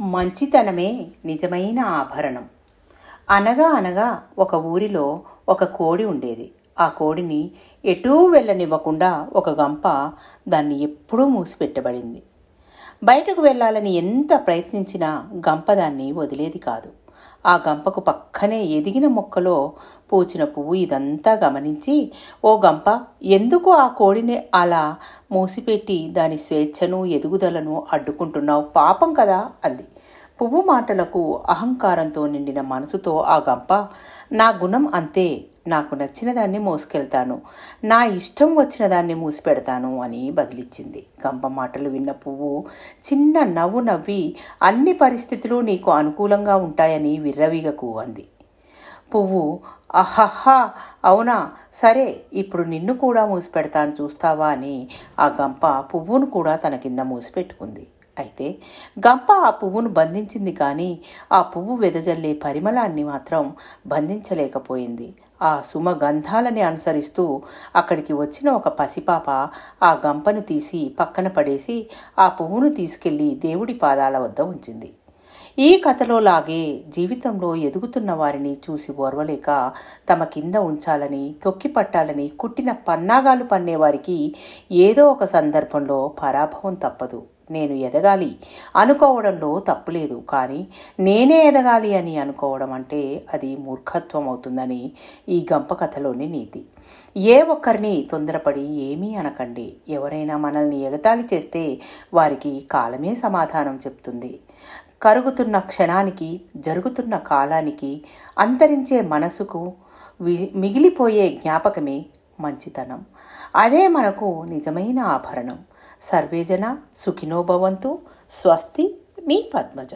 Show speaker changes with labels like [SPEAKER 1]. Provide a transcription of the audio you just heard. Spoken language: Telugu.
[SPEAKER 1] మంచితనమే నిజమైన ఆభరణం. అనగా అనగా ఒక ఊరిలో ఒక కోడి ఉండేది. ఆ కోడిని ఎటూ వెళ్ళనివ్వకుండా ఒక గంప దాన్ని ఎప్పుడూ మూసిపెట్టబడింది. బయటకు వెళ్ళాలని ఎంత ప్రయత్నించినా గంప దాన్ని వదిలేది కాదు. ఆ గంపకు పక్కనే ఎదిగిన మొక్కలో పూచిన పువ్వు ఇదంతా గమనించి ఓ గంప ఎందుకు ఆ కోడిని అలా మూసిపెట్టి దాని స్వేచ్ఛను ఎదుగుదలను అడ్డుకుంటున్నావు? పాపం కదా అంది. పువ్వు మాటలకు అహంకారంతో నిండిన మనసుతో ఆ గంప నా గుణం అంతే నాకు నచ్చిన దాన్ని మోసుకెళ్తాను నా ఇష్టం వచ్చిన దాన్ని మూసిపెడతాను అని బదిలిచ్చింది. గంప మాటలు విన్న పువ్వు చిన్న నవ్వు నవ్వి అన్ని పరిస్థితులు నీకు అనుకూలంగా ఉంటాయని విర్రవీగకు అంది. పువ్వు అహహా అవునా? సరే ఇప్పుడు నిన్ను కూడా మూసిపెడతాను చూస్తావా అని ఆ గంప పువ్వును కూడా తన కింద మూసిపెట్టుకుంది. అయితే గంప ఆ పువ్వును బంధించింది కానీ ఆ పువ్వు వెదజల్లే పరిమళాన్ని మాత్రం బంధించలేకపోయింది. ఆ సుమ గంధాలని అనుసరిస్తూ అక్కడికి వచ్చిన ఒక పసిపాప ఆ గంపను తీసి పక్కన పడేసి ఆ పువ్వును తీసుకెళ్ళి దేవుడి పాదాల వద్ద ఉంచింది. ఈ కథలో లాగే జీవితంలో ఎదుగుతున్న వారిని చూసి ఓర్వలేక తమ కింద ఉంచాలని తొక్కి పట్టాలని కుట్టిన పన్నాగాలు పన్నేవారికి ఏదో ఒక సందర్భంలో పరాభవం తప్పదు. నేను ఎదగాలి. అనుకోవడంలో తప్పులేదు. కానీ నేనే ఎదగాలి అని అనుకోవడం అంటే అది మూర్ఖత్వం అవుతుందని ఈ గంప కథలోని నీతి. ఏ ఒక్కరిని తొందరపడి ఏమీ అనకండి. ఎవరైనా మనల్ని ఎగతాళి చేస్తే వారికి కాలమే సమాధానం చెప్తుంది. కరుగుతున్న క్షణానికి జరుగుతున్న కాలానికి అంతరించే మనసుకు మిగిలిపోయే జ్ఞాపకమే మంచితనం. అదే మనకు నిజమైన ఆభరణం. సర్వేజన సుఖినోభవంతు స్వస్తి మీ పద్మజ.